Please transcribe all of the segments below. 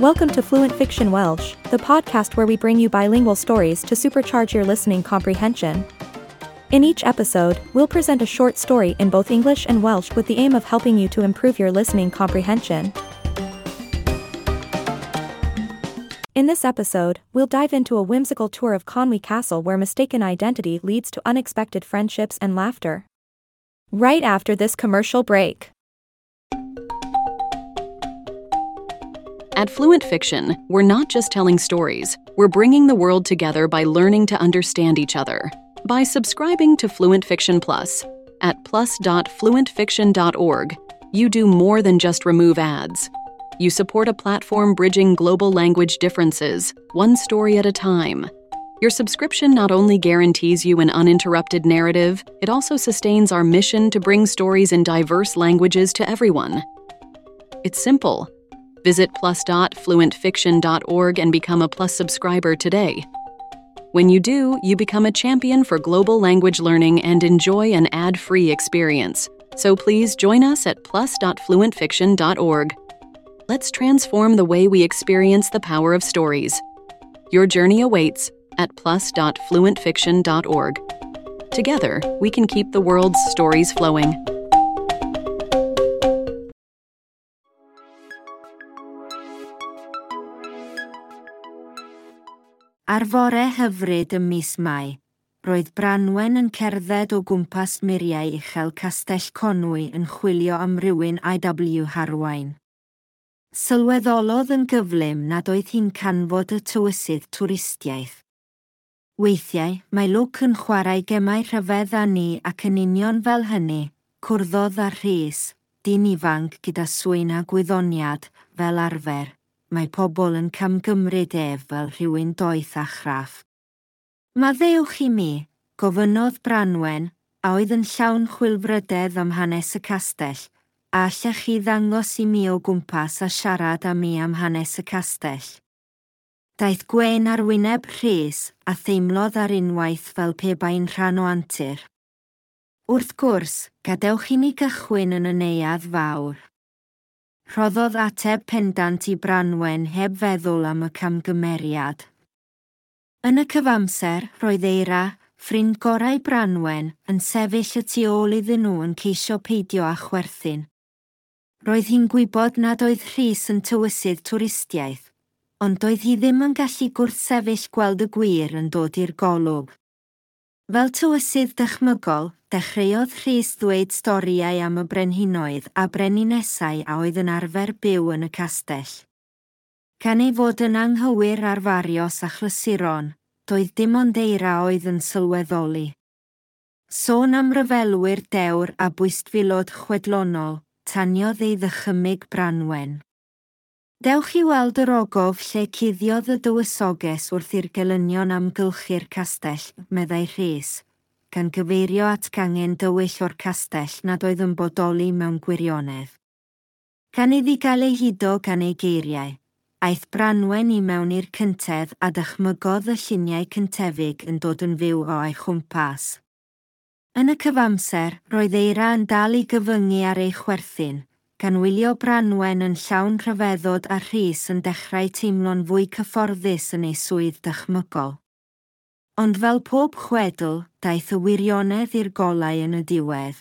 Welcome to Fluent Fiction Welsh, the podcast where we bring you bilingual stories to supercharge your listening comprehension. In each episode, we'll present a short story in both English and Welsh with the aim of helping you to improve your listening comprehension. In this episode, we'll dive into a whimsical tour of Conwy Castle where mistaken identity leads to unexpected friendships and laughter. Right after this commercial break. At Fluent Fiction, we're not just telling stories, we're bringing the world together by learning to understand each other. By subscribing to Fluent Fiction Plus at plus.fluentfiction.org, you do more than just remove ads. You support a platform bridging global language differences, one story at a time. Your subscription not only guarantees you an uninterrupted narrative, it also sustains our mission to bring stories in diverse languages to everyone. It's simple. Visit plus.fluentfiction.org and become a Plus subscriber today. When you do, you become a champion for global language learning and enjoy an ad free experience. So please join us at plus.fluentfiction.org. Let's transform the way we experience the power of stories. Your journey awaits at plus.fluentfiction.org. Together, we can keep the world's stories flowing. Ar fore hyfryd ym mis Mai, roedd Branwen yn cerdded o gwmpas muriau uchel Castell Conwy yn chwilio am rywun IW Harwain. Sylweddolodd yn gyflym nad oedd hi'n canfod y tywysydd twristiaeth. Weithiau, mae Lwc yn chwarae gemau rhyfedd â ni ac yn union fel hynny, cwrddodd â rhys, dyn ifanc gyda swyn a gwyddoniad, fel arfer mae pobl yn camgymryd ef fel rhywun doeth a chraff. Maddewch i mi, gofynodd Branwen, a oedd yn llawn chwilfrydedd am hanes y castell, a allech chi ddangos i mi o gwmpas a siarad am mi am hanes y castell. Daeth Gwen ar wyneb rhys a theimlodd ar unwaith fel pe bai'n rhan o antur. Wrth gwrs, gadewch i ni gychwyn yn y neuad fawr. Rhoddodd ateb pendant i Branwen heb feddwl am y camgymeriad. Yn y cyfamser, roedd Eira, ffrind gorau Branwen, yn sefyll y tu ôl iddyn nhw yn ceisio peidio â chwerthin. Roedd hi'n gwybod nad oedd Rhys yn tywysydd twristiaeth, ond doedd hi ddim yn gallu gwrthsefyll gweld y gwir yn dod i'r golwg. Fel tywysydd dychmygol, Dechreuodd Rhys ddweud storiau am y brenhinoedd a breninnesau a oedd yn arfer byw yn y castell. Can ei fod yn anghywir ar farios a chlysuron, doedd dim ond eira oedd yn sylweddoli. Sôn am ryfelwyr dewr a bwystfilod chwedlonol, taniodd ei ddychymig Branwen. Dewch i weld yr ogof lle cuddiodd y dywysoges wrth i'r gelynion amgylchu'r castell, meddai Rhys, gan gyfeirio at gangen dywyll o'r castell nad oedd yn bodoli mewn gwirionedd. Gan iddi gael ei hudo gan ei geiriau, aeth Branwen i mewn i'r cyntedd a dychmygodd y lluniau cyntefig yn dod yn fyw o ei chwmpas. Yn y cyfamser, roedd Eira yn dal i gyfyngu ar ei chwerthin, gan wylio Branwen yn llawn rhyfeddod a rhys yn dechrau teimlo'n fwy cyfforddus yn ei swydd dychmygol. Ond fel pob chwedl, daeth y wirionedd i'r golau yn y diwedd.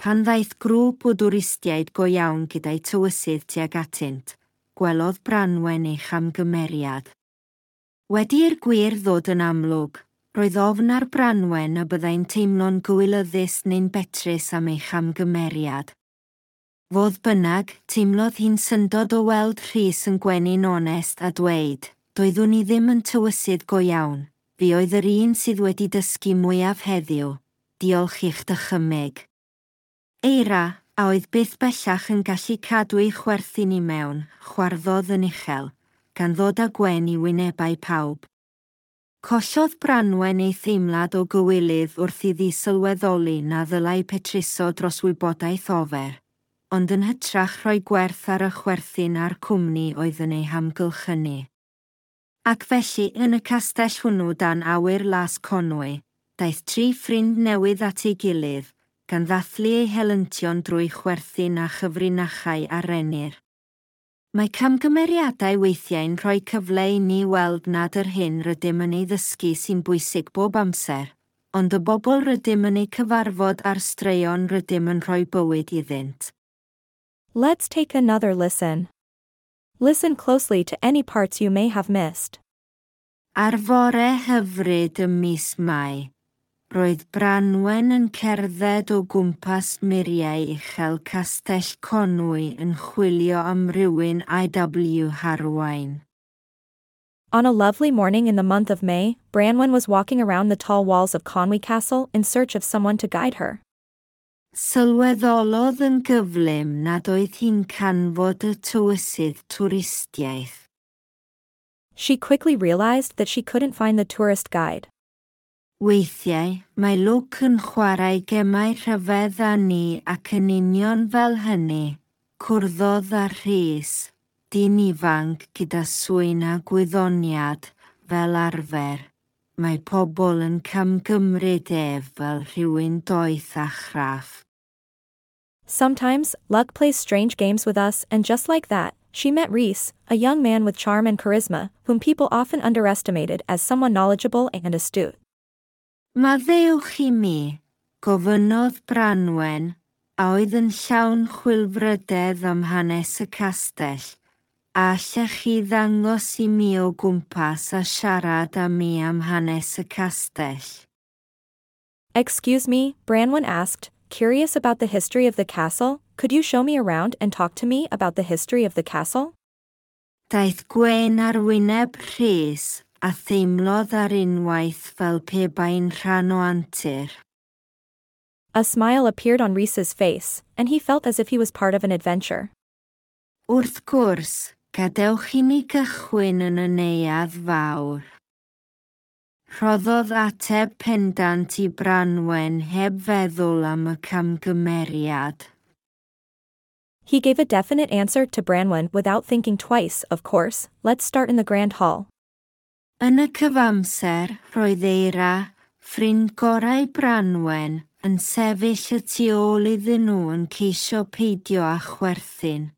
Pan ddaeth grŵp o dwristiaid go iawn gyda'i tywysydd tuag atynt, gwelodd Branwen ei chamgymeriad. Wedi i'r gwir ddod yn amlwg, roedd ofn ar Branwen y byddai'n teimlo'n gwylyddus neu'n betrus am ei chamgymeriad. Fodd bynnag, teimlodd hi'n syndod o weld Rhys yn gwenu'n onest a dweud, doeddwn i ddim yn tywysydd go iawn, fi oedd yr un sydd wedi dysgu mwyaf heddiw, diolch i'ch dychymyg. Eira, a oedd byth bellach yn gallu cadw ei chwerthin i mewn, chwarddodd yn uchel, gan ddod â gwen i wynebau pawb. Collodd Branwen ei theimlad o gywilydd wrth iddi sylweddoli na ddylai petruso dros wybodaeth ofer, ond yn hytrach rhoi gwerth ar y chwerthin a'r cwmni oedd yn ei hamgylchynu. Ac felly yn y castell hwnnw dan awyr las Conwy, daeth tri ffrind newydd at ei gilydd, gan ddathlu ei helyntion drwy chwerthin a chyfrinachau a renir. Mae camgymeriadau weithiau'n rhoi cyfle i ni weld nad yr hyn rydym yn ei ddysgu sy'n bwysig bob amser, ond y bobl rydym yn ei cyfarfod a'r straeon rydym yn rhoi bywyd iddynt. Let's take another listen. Listen closely to any parts you may have missed. Ar fore hyfryd y mis Mai, roedd Branwen yn cerdded o gwmpas muriau uchel castell Conwy yn chwilio am rywun IW Harwain. On a lovely morning in the month of May, Branwen was walking around the tall walls of Conwy Castle in search of someone to guide her. Sylweddolodd yn gyflym nad oedd hi'n canfod y tywysydd twristiaeth. She quickly realized that she couldn't find the tourist guide. Weithiau, mae Luke yn chwarae gemau rhyfedd â ni ac yn union fel hynny, cwrddodd â rhys, dyn ifanc gyda swyn a gwyddoniad, fel arfer. Mae pobl yn camgymryd ef fel rhywun doeth a chraff. Sometimes, luck plays strange games with us, and just like that, she met Rhys, a young man with charm and charisma, whom people often underestimated as someone knowledgeable and astute. Maddewch i mi, gofynodd Branwen, a oedd yn llawn chwilfrydedd am hanes y castell, allech chi ddangos i mi o gwmpas a siarad â mi am hanes y castell? Excuse me, Branwen asked, curious about the history of the castle, could you show me around and talk to me about the history of the castle? Daeth Gwen ar wyneb rhys a theimlodd ar unwaith fel pe bain rhan o antur. A smile appeared on Rhys's face, and he felt as if he was part of an adventure. Wrth gwrs, Gadewch i mi gychwyn yn y neuadd fawr. Rhoddodd ateb pendant i Branwen heb feddwl am y camgymeriad. He gave a definite answer to Branwen without thinking twice, of course, let's start in the Grand Hall. Yn y cyfamser, roedd Eira, ffrind gorau Branwen, yn sefyll y tu ôl iddyn nhw yn ceisio peidio a chwerthin.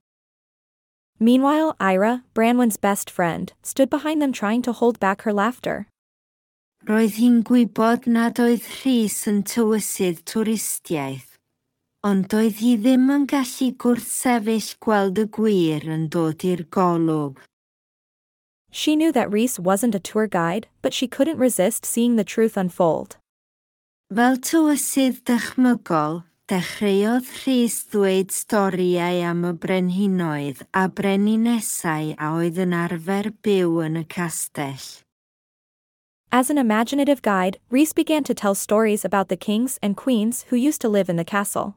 Meanwhile, Eira, Branwen's best friend, stood behind them trying to hold back her laughter. Roedd hi'n gwybod nad oedd Rhys yn tywysydd twristiaeth, ond doedd hi ddim yn gallu gwrthsefyll gweld y gwir yn dod i'r golwg. She knew that Rhys wasn't a tour guide, but she couldn't resist seeing the truth unfold. Fel tywysydd dychmygol, Dechreuodd Rhys ddweud storiau am y brenhinoedd a a oedd yn arfer byw yn y castell. As an imaginative guide, Rhys began to tell stories about the kings and queens who used to live in the castle.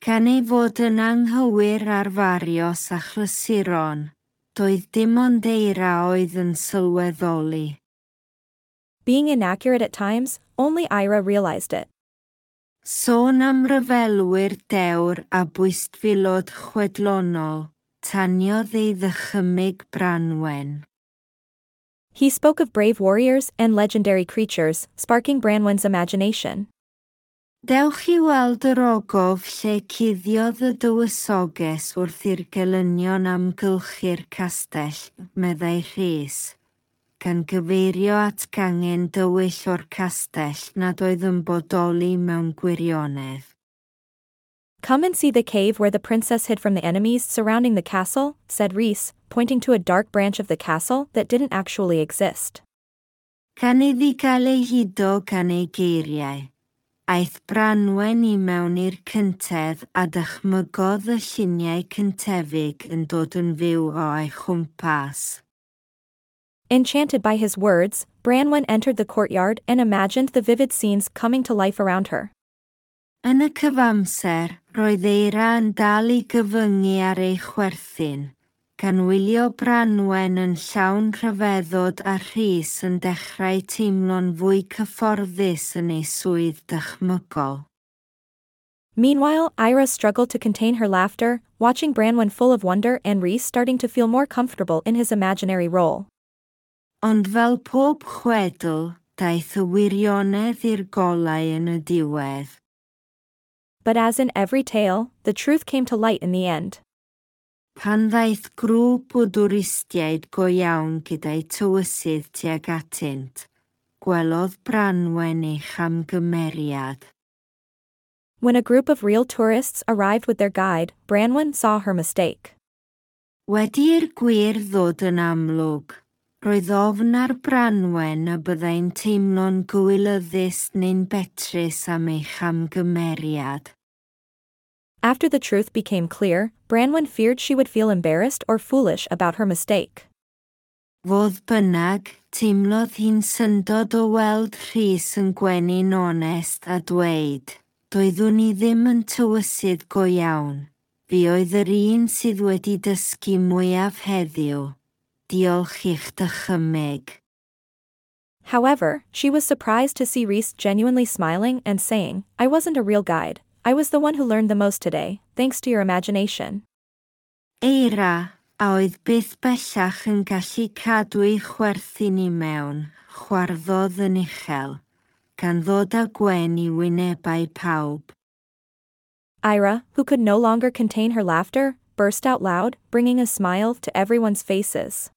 Can ei fod yn anghywir a chlysuron, doedd dim ond eira oedd yn sylweddoli. Being inaccurate at times, only Eira realized it. Sôn am ryfelwyr dewr a bwystfilod chwedlonol, taniodd ei ddychymyg Branwen. He spoke of brave warriors and legendary creatures, sparking Branwen's imagination. Dewch i weld yr ogof lle cuddiodd y dywysoges wrth i'r gelynion amgylchu'r castell, meddai Rhys gan gyfeirio at gangen dywyll o'r castell nad oedd yn bodoli mewn gwirionedd. Come and see the cave where the princess hid from the enemies surrounding the castle, said Rhys, pointing to a dark branch of the castle that didn't actually exist. Can iddi gael ei hudo gan ei geiriau. Aeth Branwen i mewn i'r cyntedd a dychmygodd y lluniau cyntefig yn dod yn fyw o ei chwmpas. Enchanted by his words, Branwen entered the courtyard and imagined the vivid scenes coming to life around her. Yn y cyfamser, roedd eira yn dal i gyfyngu ar ei chwerthin, gan wylio Branwen yn llawn rhyfeddod a rhys yn dechrau teimlo'n fwy cyfforddus yn ei swydd dychmygol. Meanwhile, Eira struggled to contain her laughter, watching Branwen full of wonder and Rhys starting to feel more comfortable in his imaginary role. Ond fel pob chwedl, daeth y wirionedd i'r golau yn y diwedd. But as in every tale, the truth came to light in the end. Pan ddaeth grŵp o dwristiaid go iawn gyda'i tywysydd tuag atynt, gwelodd Branwen ei chamgymeriad. When a group of real tourists arrived with their guide, Branwen saw her mistake. Wedi i'r gwir ddod yn amlwg, Roedd ofn ar Branwen a byddai'n teimlo'n gwylyddus neu'n betrus am eich amgymeriad. After the truth became clear, Branwen feared she would feel embarrassed or foolish about her mistake. Fodd bynnag, teimlodd hi'n syndod o weld Rhys yn gwenu'n onest a dweud, doeddwn i ddim yn tywysydd go iawn. Fi oedd yr un sydd wedi dysgu mwyaf heddiw. Diolch i'ch dychymyg. However, she was surprised to see Rhys genuinely smiling and saying, I wasn't a real guide. I was the one who learned the most today, thanks to your imagination. Eira, oedd byth bellach yn gallu cadw ei chwerthin i mewn, chwarddodd yn uchel, gan ddod â gwen i wynebau pawb. Eira, who could no longer contain her laughter, burst out loud, bringing a smile to everyone's faces.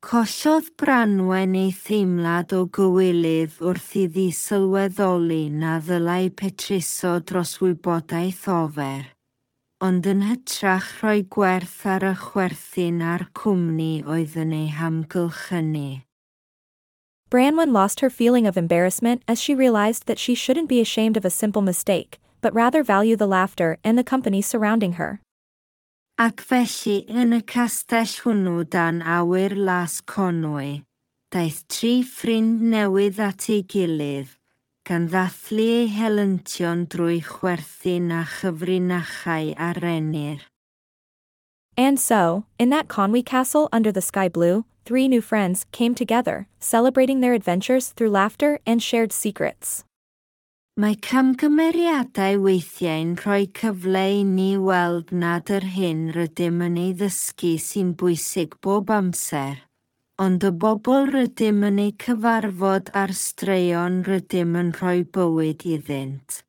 Collodd Branwen ei theimlad o gywilydd wrth iddi sylweddoli na ddylai petruso dros wybodaeth ofer, ond yn hytrach rhoi gwerth ar y chwerthin a'r cwmni oedd yn ei hamgylchynu. Branwen lost her feeling of embarrassment as she realized that she shouldn't be ashamed of a simple mistake, but rather value the laughter and the company surrounding her. Ac felly yn y castell hwnnw dan awyr las Conwy, daeth tri ffrind newydd at ei gilydd, gan ddathlu helyntion drwy chwerthin a chyfrinachau arenir. And so, in that Conwy castle under the sky blue, three new friends came together, celebrating their adventures through laughter and shared secrets. Mae camgymeriadau weithiau'n rhoi cyfle i ni weld nad yr hyn rydym yn ei ddysgu sy'n bwysig bob amser, ond y bobl rydym yn ei cyfarfod ar straeon rydym yn rhoi bywyd iddynt.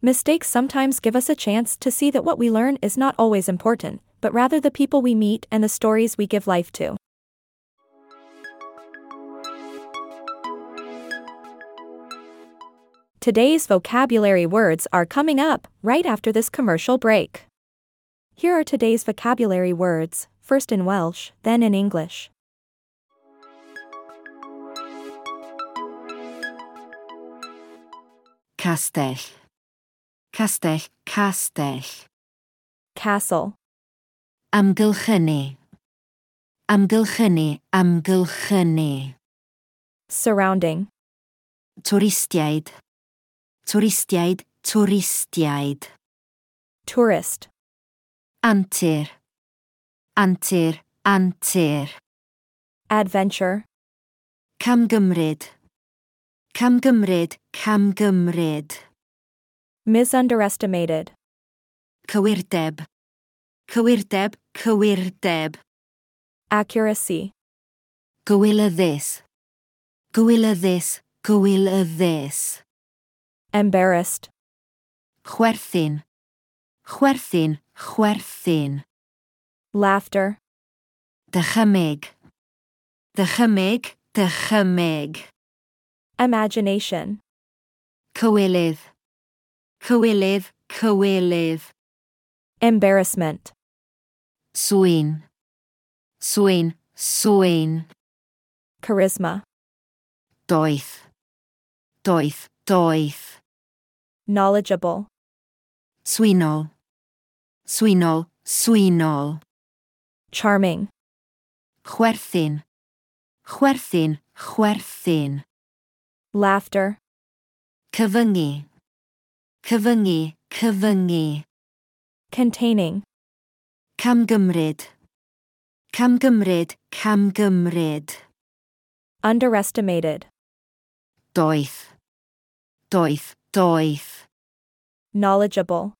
Mistakes sometimes give us a chance to see that what we learn is not always important, but rather the people we meet and the stories we give life to. Today's vocabulary words are coming up right after this commercial break. Here are today's vocabulary words, first in Welsh, then in English. Castell. Castell, castell. Castle, Amgylchynu. Amgylchynu, amgylchynu. surrounding, Twristiaid. Twristiaid, twristiaid. Tourist. Antur. Antur, antur. Adventure. Camgymryd. Camgymryd, camgymryd. Misunderestimated. Cywirdeb. Cywirdeb, cywirdeb. Accuracy. Gwylyddus. Gwylyddus, gwylyddus. Embarrassed, Chwerthin. Chwerthin, chwerthin. laughter, Dychymyg. Dychymyg, dychymyg. imagination, Cywilydd. Cywilydd, cywilydd. embarrassment, Swyn. Swyn, swyn. charisma, Doeth. Doeth, doeth. Knowledgeable, Swynol. Swynol, swynol. charming, Chwerthin. Chwerthin, chwerthin. laughter, Cyfyngu. Cyfyngu, cyfyngu. containing, Camgymryd. Camgymryd, camgymryd. underestimated, Doeth. Doeth, doeth. knowledgeable,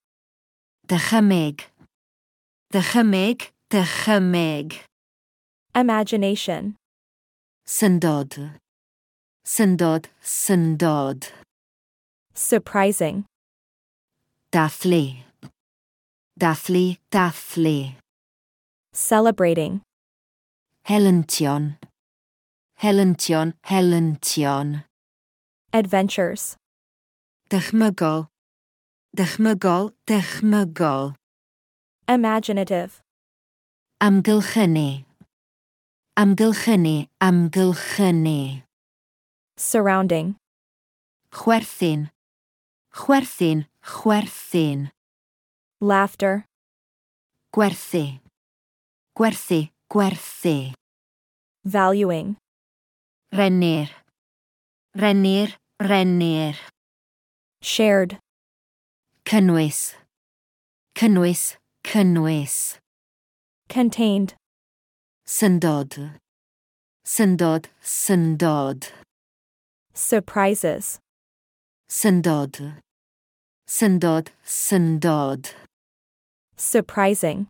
Dychymyg. Dychymyg, dychymyg. imagination, Syndod. Syndod, syndod. surprising, Dathlu. Dathlu, dathlu. celebrating, Helyntion. Helyntion, helyntion. adventures, Dychmygol. Dychmygol, dychmygol. Imaginative. Amgylchynu. Amgylchynu, amgylchynu. Surrounding. Chwerthin. Chwerthin, chwerthin. Laughter. Gwerthu. Gwerthu, gwerthu. Valuing. Rennir. Rennir, rennir. Shared, Cynnwys. Cynnwys, cynnwys. contained, Syndod. Syndod, syndod. surprises, Syndod. Syndod, syndod. surprising.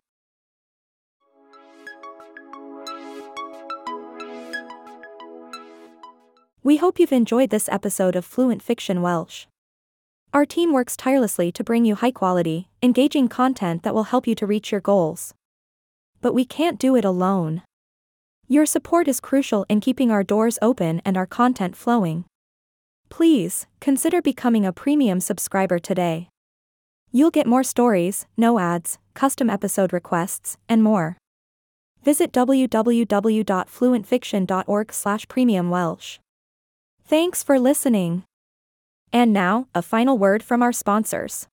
We hope you've enjoyed this episode of Fluent Fiction Welsh. Our team works tirelessly to bring you high quality, engaging content that will help you to reach your goals. But we can't do it alone. Your support is crucial in keeping our doors open and our content flowing. Please, consider becoming a premium subscriber today. You'll get more stories, no ads, custom episode requests, and more. Visit www.fluentfiction.org/premium Welsh. Thanks for listening. And now, a final word from our sponsors.